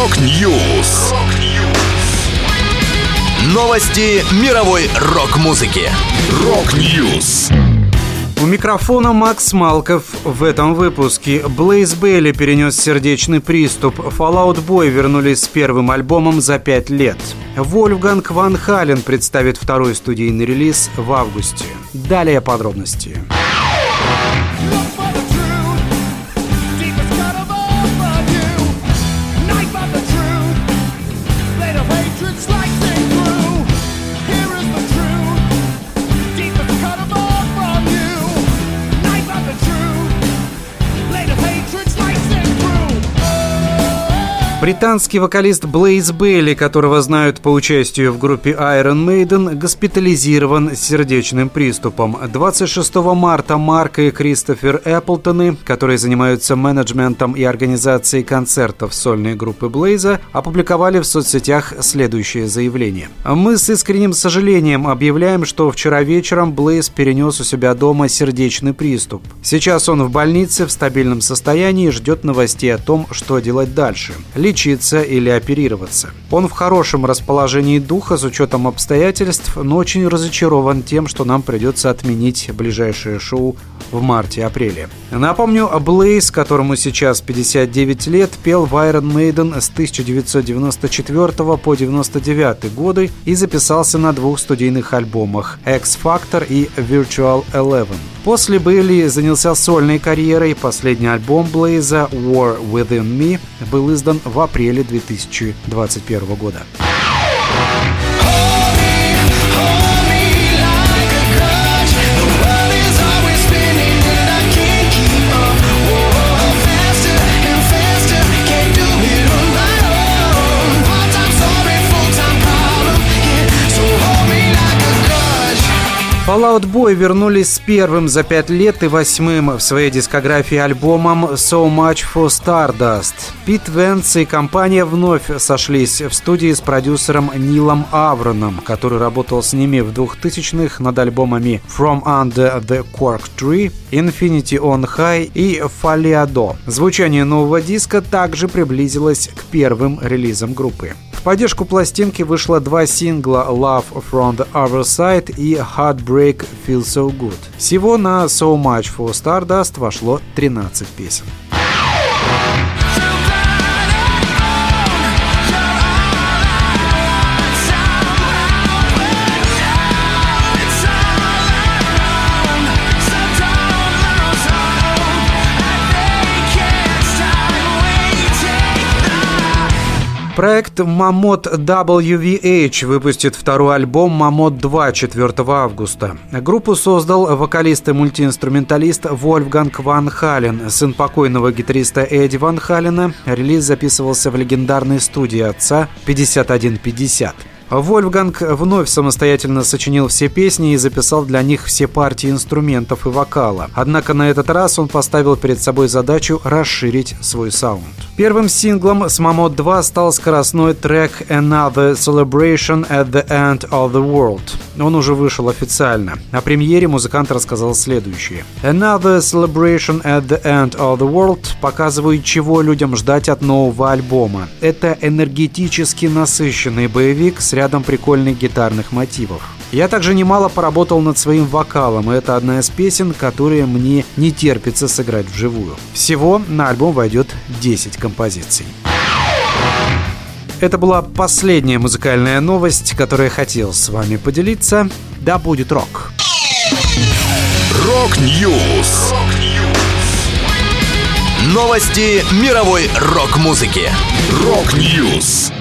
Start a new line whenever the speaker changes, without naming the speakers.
Rock News. Новости мировой рок-музыки. Rock News.
У микрофона Макс Малков в этом выпуске. Блейз Бейли перенес сердечный приступ. Fall Out Boy вернулись с первым альбомом за пять лет. Вольфганг Ван Хален представит второй студийный релиз в августе. Далее подробности. Британский вокалист Блейз Бейли, которого знают по участию в группе Iron Maiden, госпитализирован с сердечным приступом. 26 марта Марк и Кристофер Эпплтоны, которые занимаются менеджментом и организацией концертов сольной группы Блейза, опубликовали в соцсетях следующее заявление. «Мы с искренним сожалением объявляем, что вчера вечером Блейз перенес у себя дома сердечный приступ. Сейчас он в больнице в стабильном состоянии и ждет новостей о том, что делать дальше лечиться или оперироваться. Он в хорошем расположении духа с учетом обстоятельств, но очень разочарован тем, что нам придется отменить ближайшее шоу в марте-апреле. Напомню, Блейз, которому сейчас 59 лет, пел в Iron Maiden с 1994 по 1999 годы и записался на двух студийных альбомах X Factor и Virtual Eleven. После Бейли занялся сольной карьерой. Последний альбом Блейза War Within Me был издан в апреле 2021 года. Fallout Boy вернулись с первым за пять лет и восьмым в своей дискографии альбомом So Much for Stardust. Пит Венс и компания вновь сошлись в студии с продюсером Нилом Авроном, который работал с ними в 2000-х над альбомами From Under the Cork Tree, Infinity on High и Faliado. Звучание нового диска также приблизилось к первым релизам группы. В поддержку пластинки вышло два сингла Love from the Other Side и Heartbreak Feels So Good. Всего на So Much for Stardust вошло 13 песен. Проект Mammoth WVH выпустит второй альбом Mammoth 2 4 августа. Группу создал вокалист и мультиинструменталист Вольфганг Ван Хален, сын покойного гитариста Эдди Ван Халена. Релиз записывался в легендарной студии отца 5150. Вольфганг вновь самостоятельно сочинил все песни и записал для них все партии инструментов и вокала. Однако на этот раз он поставил перед собой задачу расширить свой саунд. Первым синглом с Mammoth 2 стал скоростной трек Another Celebration at the End of the World. Он уже вышел официально. О премьере музыкант рассказал следующее. Another Celebration at the End of the World показывает, чего людям ждать от нового альбома. Это энергетически насыщенный боевик с рядом прикольных гитарных мотивов. Я также немало поработал над своим вокалом, и это одна из песен, которые мне не терпится сыграть вживую. Всего на альбом войдет 10 композиций. Это была последняя музыкальная новость, которую я хотел с вами поделиться. Да будет рок!
Rock News! Новости мировой рок-музыки. Rock News!